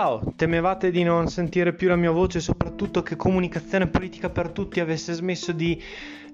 Ciao, temevate di non sentire più la mia voce, soprattutto che Comunicazione Politica per Tutti avesse smesso di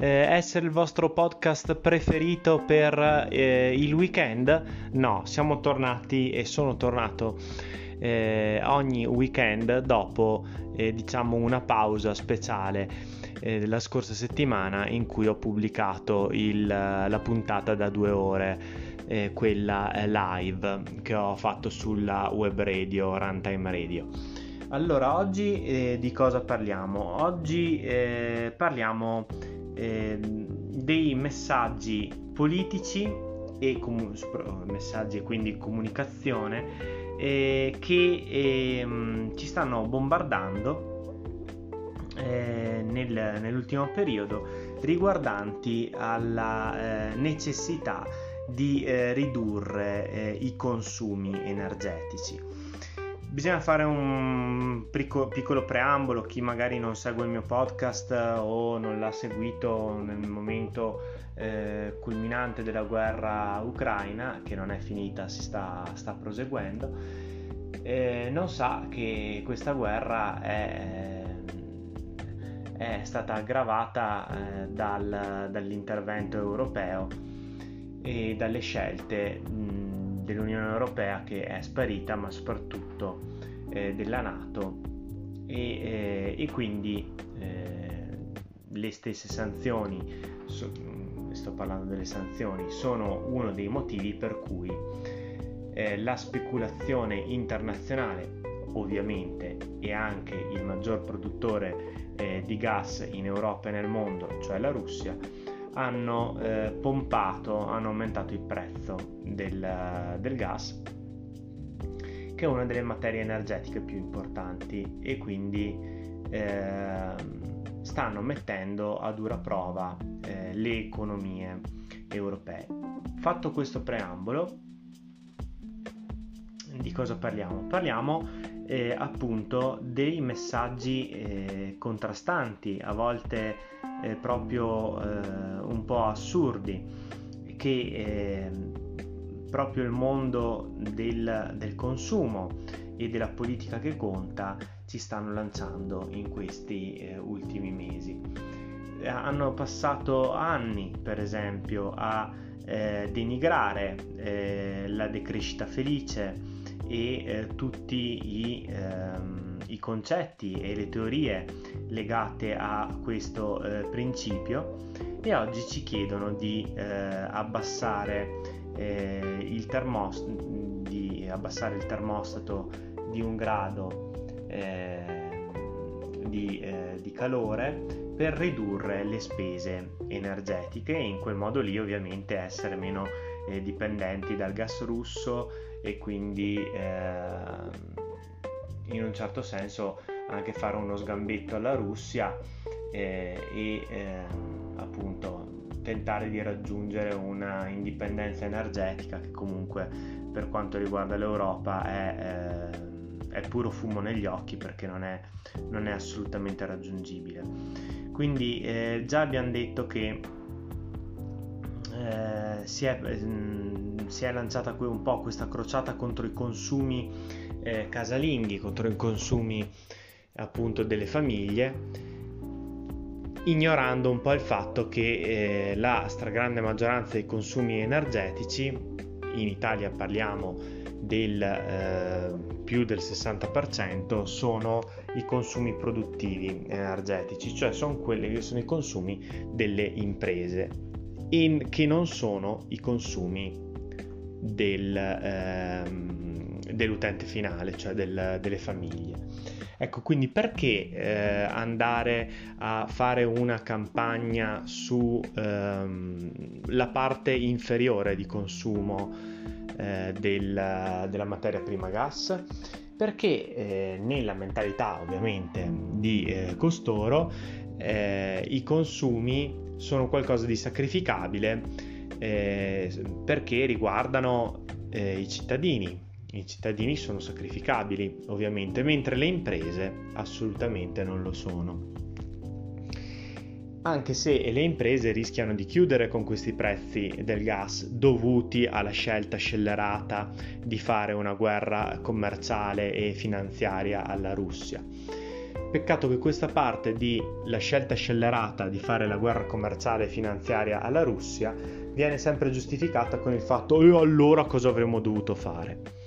eh, essere il vostro podcast preferito per eh, il weekend? No, siamo tornati e sono tornato eh, ogni weekend dopo eh, diciamo una pausa speciale eh, la scorsa settimana in cui ho pubblicato il, la puntata da due ore eh, quella eh, live che ho fatto sulla web radio, Runtime Radio. Allora, oggi eh, di cosa parliamo? Oggi eh, parliamo eh, dei messaggi politici e com- messaggi quindi comunicazione eh, che ehm, ci stanno bombardando nel, nell'ultimo periodo riguardanti alla necessità di eh, ridurre eh, i consumi energetici. Bisogna fare un piccolo preambolo, chi magari non segue il mio podcast o non l'ha seguito nel momento eh, culminante della guerra ucraina, che non è finita, si sta, sta proseguendo, eh, non sa che questa guerra è, è stata aggravata eh, dal, dall'intervento europeo e dalle scelte mh, dell'Unione Europea che è sparita, ma soprattutto eh, della Nato. E, eh, e quindi eh, le stesse sanzioni, so, sto parlando delle sanzioni, sono uno dei motivi per cui eh, la speculazione internazionale ovviamente e anche il maggior produttore eh, di gas in Europa e nel mondo, cioè la Russia, hanno eh, pompato, hanno aumentato il prezzo del, del gas che è una delle materie energetiche più importanti e quindi eh, stanno mettendo a dura prova eh, le economie europee. Fatto questo preambolo, di cosa parliamo? Parliamo eh, appunto dei messaggi eh, contrastanti, a volte eh, proprio eh, un po' assurdi, che eh, proprio il mondo del, del consumo e della politica che conta ci stanno lanciando in questi eh, ultimi mesi. Hanno passato anni, per esempio, a eh, denigrare eh, la decrescita felice e eh, tutti i, ehm, i, concetti e le teorie legate a questo eh, principio e oggi ci chiedono di eh, abbassare, eh, il termos- di abbassare il termostato di un grado ehm, di, eh, di calore per ridurre le spese energetiche e in quel modo lì ovviamente essere meno eh, dipendenti dal gas russo e quindi eh, in un certo senso anche fare uno sgambetto alla Russia eh, e eh, appunto tentare di raggiungere una indipendenza energetica che comunque per quanto riguarda l'Europa è, eh, è puro fumo negli occhi perché non è, non è assolutamente raggiungibile. Quindi eh, già abbiamo detto che eh, si è, mh, si, è, lanciata qui un po' questa crociata contro i consumi eh, casalinghi, contro i consumi appunto delle famiglie, ignorando un po' il fatto che eh, la stragrande maggioranza dei consumi energetici, in Italia parliamo del eh, più del 60%, sono i consumi produttivi energetici, cioè sono quelli che sono i consumi delle imprese in, che non sono i consumi del, ehm, dell'utente finale, cioè del, delle famiglie. Ecco, quindi perché eh, andare a fare una campagna sulla ehm, parte inferiore di consumo eh, del, della materia prima gas? Perché eh, nella mentalità ovviamente di eh, costoro eh, i consumi sono qualcosa di sacrificabile eh, perché riguardano i cittadini, i cittadini sono sacrificabili, ovviamente, mentre le imprese assolutamente non lo sono. Anche se le imprese rischiano di chiudere con questi prezzi del gas dovuti alla scelta scellerata di fare una guerra commerciale e finanziaria alla Russia. Peccato che questa parte di la scelta scellerata di fare la guerra commerciale e finanziaria alla Russia viene sempre giustificata con il fatto e allora cosa avremmo dovuto fare?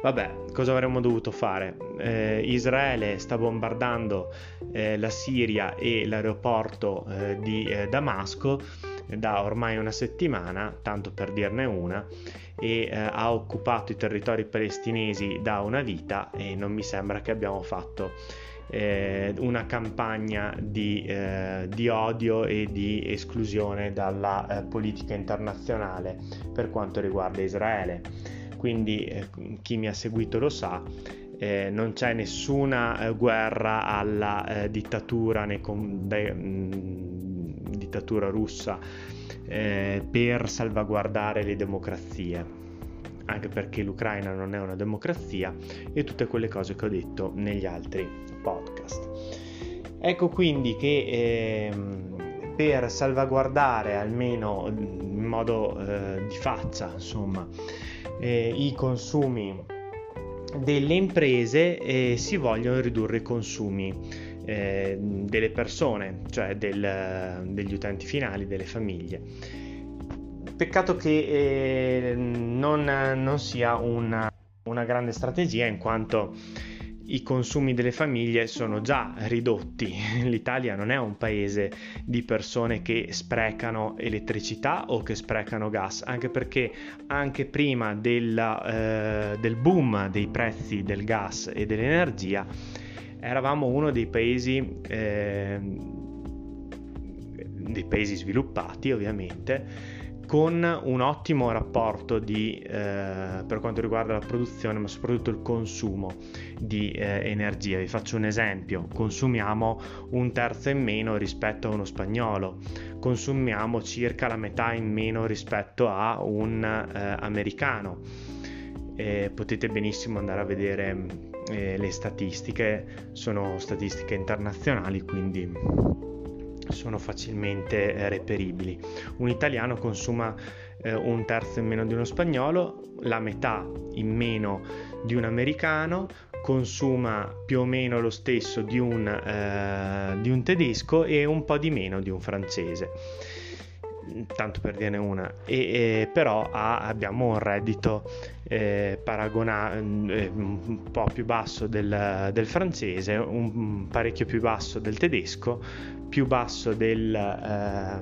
Vabbè, cosa avremmo dovuto fare? Eh, Israele sta bombardando eh, la Siria e l'aeroporto eh, di eh, Damasco da ormai una settimana, tanto per dirne una, e eh, ha occupato i territori palestinesi da una vita e non mi sembra che abbiamo fatto eh, una campagna di, di, odio e di esclusione dalla politica internazionale per quanto riguarda Israele quindi eh, chi mi ha seguito lo sa, eh, non c'è nessuna eh, guerra alla eh, dittatura, con, de, mh, dittatura russa eh, per salvaguardare le democrazie anche perché l'Ucraina non è una democrazia e tutte quelle cose che ho detto negli altri podcast. Ecco quindi che eh, per salvaguardare almeno in modo eh, di faccia insomma eh, i consumi delle imprese eh, si vogliono ridurre i consumi eh, delle persone, cioè del, degli utenti finali, delle famiglie. Peccato che eh, non, non, sia una, una grande strategia in quanto i consumi delle famiglie sono già ridotti. L'Italia non è un paese di persone che sprecano elettricità o che sprecano gas, anche perché anche prima della, eh, del boom dei prezzi del gas e dell'energia eravamo uno dei paesi, eh, dei paesi sviluppati ovviamente con un ottimo rapporto di, eh, per quanto riguarda la produzione, ma soprattutto il consumo di eh, energia. Vi faccio un esempio: consumiamo un terzo in meno rispetto a uno spagnolo, consumiamo circa la metà in meno rispetto a un eh, americano. potete benissimo andare a vedere eh, le statistiche, sono statistiche internazionali, quindi sono facilmente eh, reperibili. Un italiano consuma eh, un terzo in meno di uno spagnolo, la metà in meno di un americano, consuma più o meno lo stesso di un, eh, di un tedesco e un po' di meno di un francese tanto per dirne una, e, e però ha, abbiamo un reddito eh, paragonato eh, un po' più basso del, del francese, un, un, parecchio più basso del tedesco, più basso del, eh,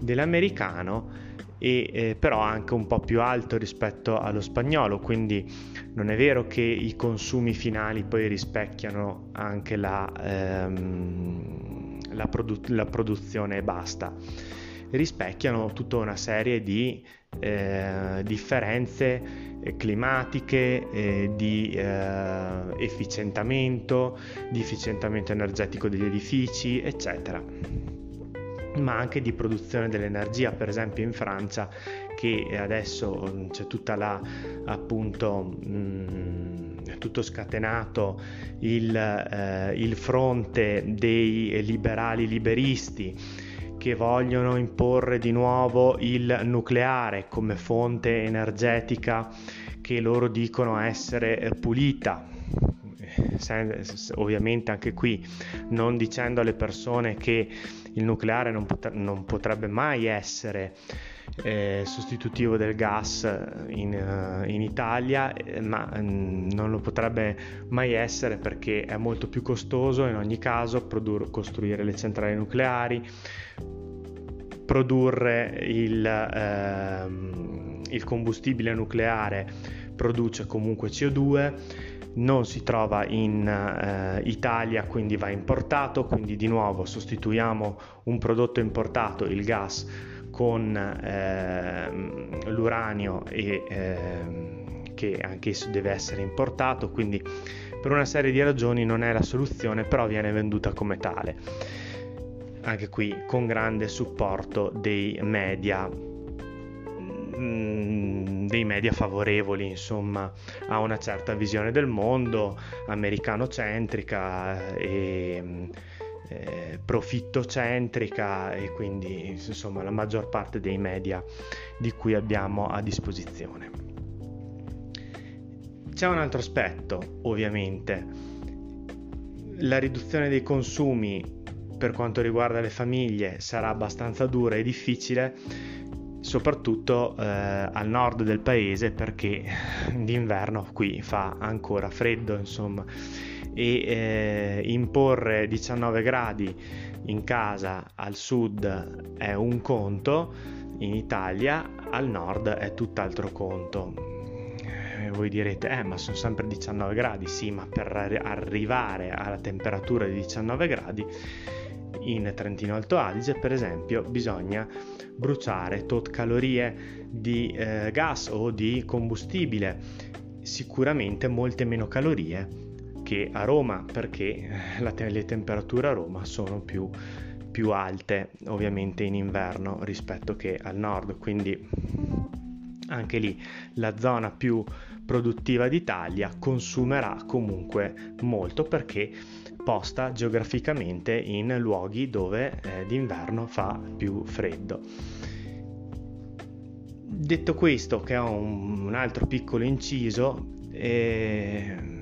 dell'americano e eh, però anche un po' più alto rispetto allo spagnolo, quindi non è vero che i consumi finali poi rispecchiano anche la, ehm, la, produ- la produzione e basta rispecchiano tutta una serie di eh, differenze climatiche, eh, di eh, efficientamento, di efficientamento energetico degli edifici, eccetera. Ma anche di produzione dell'energia, per esempio in Francia che adesso c'è tutta la appunto mh, mm, tutto scatenato il, eh, il fronte dei liberali liberisti che vogliono imporre di nuovo il nucleare come fonte energetica che loro dicono essere pulita. Ovviamente anche qui non dicendo alle persone che il nucleare non, pot- non potrebbe mai essere eh, sostitutivo del gas in, uh, in Italia, eh, ma mm, non lo potrebbe mai essere perché è molto più costoso in ogni caso produr- costruire le centrali nucleari, produrre il, ehm, il combustibile nucleare produce comunque CO2 non si trova in eh, Italia, quindi va importato, quindi di nuovo sostituiamo un prodotto importato, il gas, con eh, l'uranio e, eh, che anch'esso deve essere importato, quindi per una serie di ragioni non è la soluzione, però viene venduta come tale. Anche qui con grande supporto dei media mm, dei media favorevoli insomma a una certa visione del mondo americano-centrica e eh, profittocentrica e quindi insomma la maggior parte dei media di cui abbiamo a disposizione. C'è un altro aspetto, ovviamente, la riduzione dei consumi per quanto riguarda le famiglie sarà abbastanza dura e difficile, soprattutto eh, al nord del paese perché d'inverno qui fa ancora freddo, insomma e eh, imporre 19 gradi in casa al sud è un conto, in Italia al nord è tutt'altro conto. Eh, voi direte, eh, ma sono sempre 19 gradi, sì, ma per arrivare alla temperatura di 19 gradi in Trentino Alto Adige, per esempio, bisogna bruciare tot calorie di eh, gas o di combustibile, sicuramente molte meno calorie che a Roma perché la, le temperature a Roma sono più, più alte ovviamente in inverno rispetto che al nord quindi anche lì la zona più produttiva d'Italia consumerà comunque molto perché posta geograficamente in luoghi dove eh, d'inverno fa più freddo. Detto questo, che è un, un altro piccolo inciso, eh,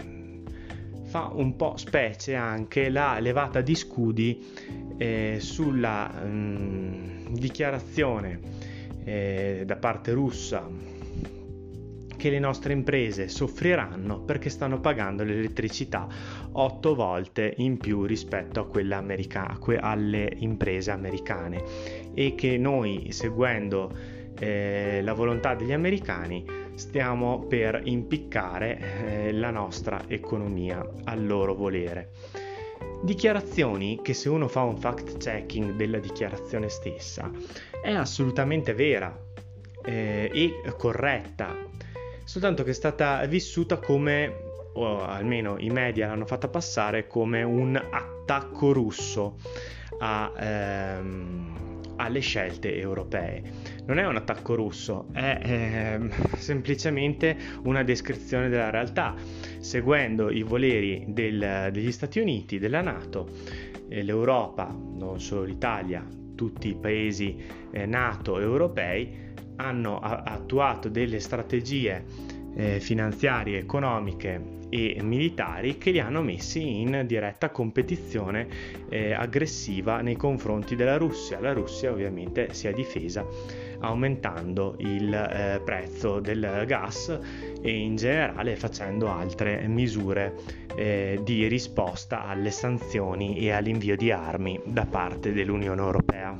fa un po' specie anche la levata di scudi eh, sulla mh, mm, dichiarazione eh, da parte russa che le nostre imprese soffriranno perché stanno pagando l'elettricità 8 volte in più rispetto a quella americana, alle imprese americane. E che noi seguendo eh, la volontà degli americani stiamo per impiccare eh, la nostra economia al loro volere. Dichiarazioni che se uno fa un fact checking della dichiarazione stessa è assolutamente vera eh, e corretta, soltanto che è stata vissuta come, o almeno i media l'hanno fatta passare come un attacco russo a, ehm, alle scelte europee non è un attacco russo, è eh, semplicemente una descrizione della realtà, seguendo i voleri del, degli Stati Uniti, della Nato, eh, l'Europa, non solo l'Italia, tutti i paesi eh, NATO europei hanno a- attuato delle strategie eh, finanziarie, economiche e militari che li hanno messi in diretta competizione eh, aggressiva nei confronti della Russia. La Russia ovviamente si è difesa aumentando il eh, prezzo del gas e in generale facendo altre misure eh, di risposta alle sanzioni e all'invio di armi da parte dell'Unione Europea.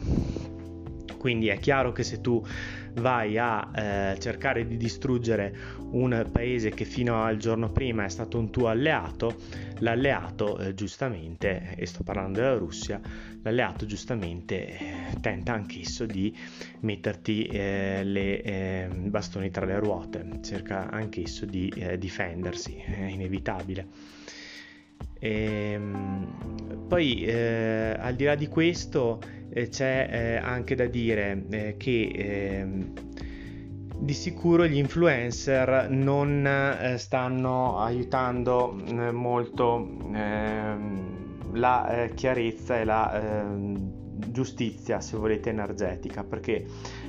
Quindi è chiaro che se tu vai a eh, cercare di distruggere un paese che fino al giorno prima è stato un tuo alleato, l'alleato eh, giustamente, e sto parlando della Russia, l'alleato giustamente eh, tenta anch'esso di metterti eh, le eh, bastoni tra le ruote, cerca anch'esso di eh, difendersi, è inevitabile. E, ehm, poi al di là di questo c'è eh, anche da dire eh, che ehm, di sicuro gli influencer non eh, stanno aiutando eh, molto ehm, la chiarezza e la giustizia, se volete, energetica, perché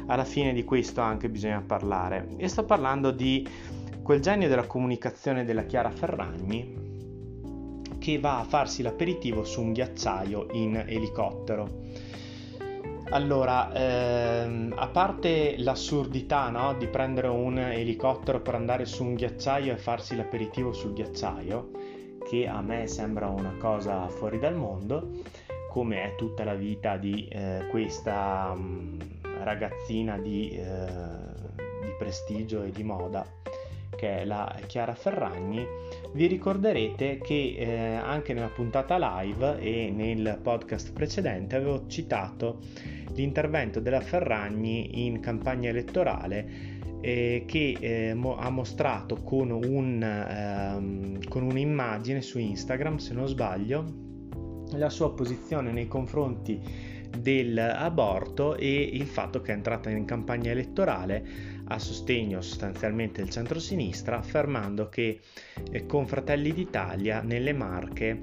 alla fine di questo anche bisogna parlare. E sto parlando di quel genio della comunicazione della Chiara Ferragni che va a farsi l'aperitivo su un ghiacciaio in elicottero. Allora, ehm, a parte l'assurdità no, di prendere un elicottero per andare su un ghiacciaio e farsi l'aperitivo sul ghiacciaio, che a me sembra una cosa fuori dal mondo, come è tutta la vita di eh, questa mh, mm, ragazzina di, eh, di prestigio e di moda che è la Chiara Ferragni, vi ricorderete che eh, anche nella puntata live e nel podcast precedente avevo citato l'intervento della Ferragni in campagna elettorale eh, che eh, mo- ha mostrato con, un, ehm, con un'immagine su Instagram, se non sbaglio, la sua posizione nei confronti dell'aborto e il fatto che è entrata in campagna elettorale a sostegno sostanzialmente del centro-sinistra, affermando che eh, con Fratelli d'Italia nelle Marche,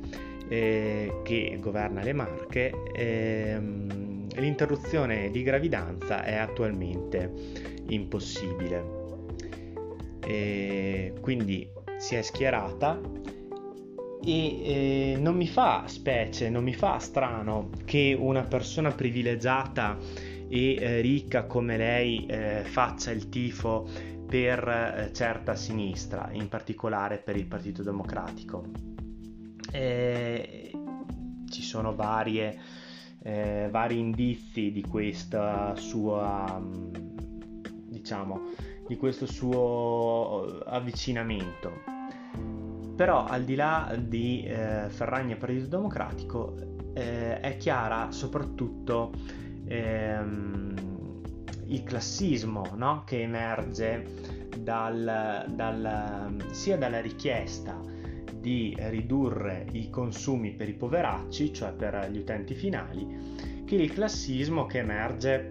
eh, che governa le Marche, ehm, l'interruzione di gravidanza è attualmente impossibile. E quindi si è schierata e eh, non mi fa specie, non mi fa strano che una persona privilegiata e eh, ricca come lei eh, faccia il tifo per eh, certa sinistra, in particolare per il Partito Democratico. ci sono varie, eh, vari indizi di questa sua, diciamo, di questo suo avvicinamento però al di là di eh, Ferragni e Partito Democratico eh, è chiara soprattutto ehm, il classismo no? che emerge dal, dal, sia dalla richiesta di ridurre i consumi per i poveracci, cioè per gli utenti finali, che il classismo che emerge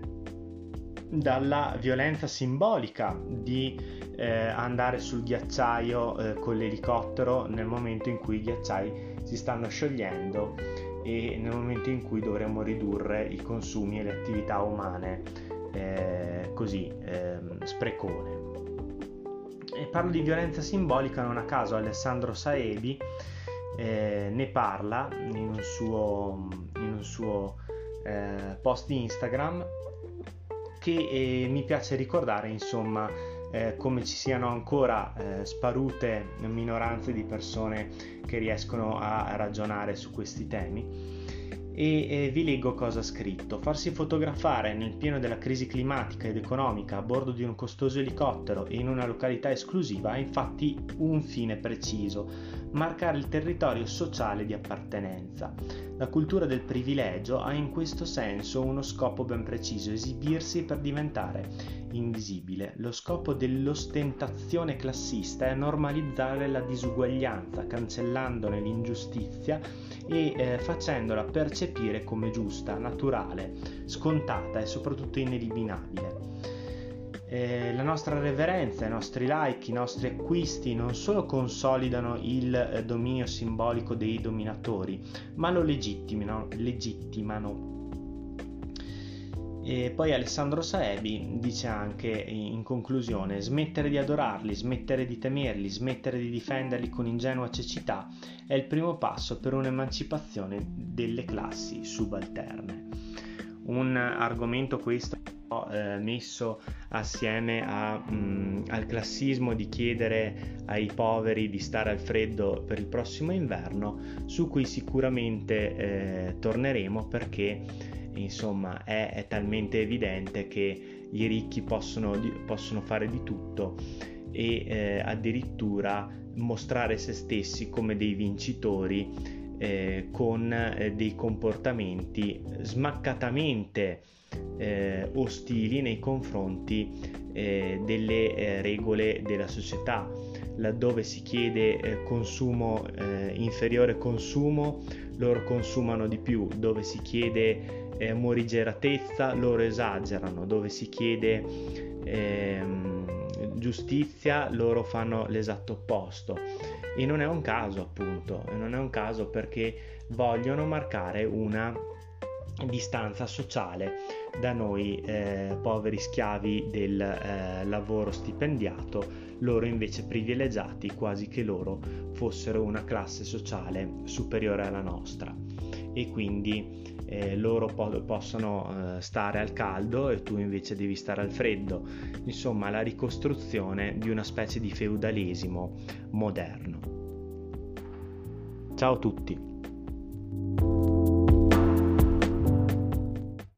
dalla violenza simbolica di eh, andare sul ghiacciaio eh, con l'elicottero nel momento in cui i ghiacciai si stanno sciogliendo e nel momento in cui dovremmo ridurre i consumi e le attività umane eh, così ehm, sprecone. E parlo di violenza simbolica non a caso Alessandro Saebi eh, ne parla in un suo, in un suo eh, post Instagram che eh, mi piace ricordare insomma eh, come ci siano ancora eh, sparute minoranze di persone che riescono a ragionare su questi temi. E eh, vi leggo cosa ha scritto. Farsi fotografare nel pieno della crisi climatica ed economica a bordo di un costoso elicottero e in una località esclusiva ha infatti un fine preciso, marcare il territorio sociale di appartenenza. La cultura del privilegio ha in questo senso uno scopo ben preciso, esibirsi per diventare invisibile. Lo scopo dell'ostentazione classista è normalizzare la disuguaglianza, cancellandone l'ingiustizia e eh, facendola percepire come giusta, naturale, scontata e soprattutto ineliminabile eh, la nostra reverenza, i nostri like, i nostri acquisti non solo consolidano il eh, dominio simbolico dei dominatori, ma lo legittimano. legittimano. E poi Alessandro Saebi dice anche in conclusione: smettere di adorarli, smettere di temerli, smettere di difenderli con ingenua cecità è il primo passo per un'emancipazione delle classi subalterne. Un argomento questo eh, messo assieme a, mh, mm, al classismo di chiedere ai poveri di stare al freddo per il prossimo inverno, su cui sicuramente eh, torneremo perché insomma è, è, talmente evidente che i ricchi possono, possono fare di tutto e eh, addirittura mostrare se stessi come dei vincitori eh, con eh, dei comportamenti smaccatamente eh, ostili nei confronti eh, delle eh, regole della società, laddove si chiede consumo, inferiore consumo, loro consumano di più, dove si chiede eh, morigeratezza, loro esagerano, dove si chiede ehm, giustizia, loro fanno l'esatto opposto. E non è un caso, appunto, non è un caso perché vogliono marcare una distanza sociale da noi eh, poveri schiavi del eh, lavoro stipendiato, loro invece privilegiati, quasi che loro fossero una classe sociale superiore alla nostra e quindi eh, loro po- possono eh, stare al caldo e tu invece devi stare al freddo. Insomma, la ricostruzione di una specie di feudalesimo moderno. Ciao a tutti!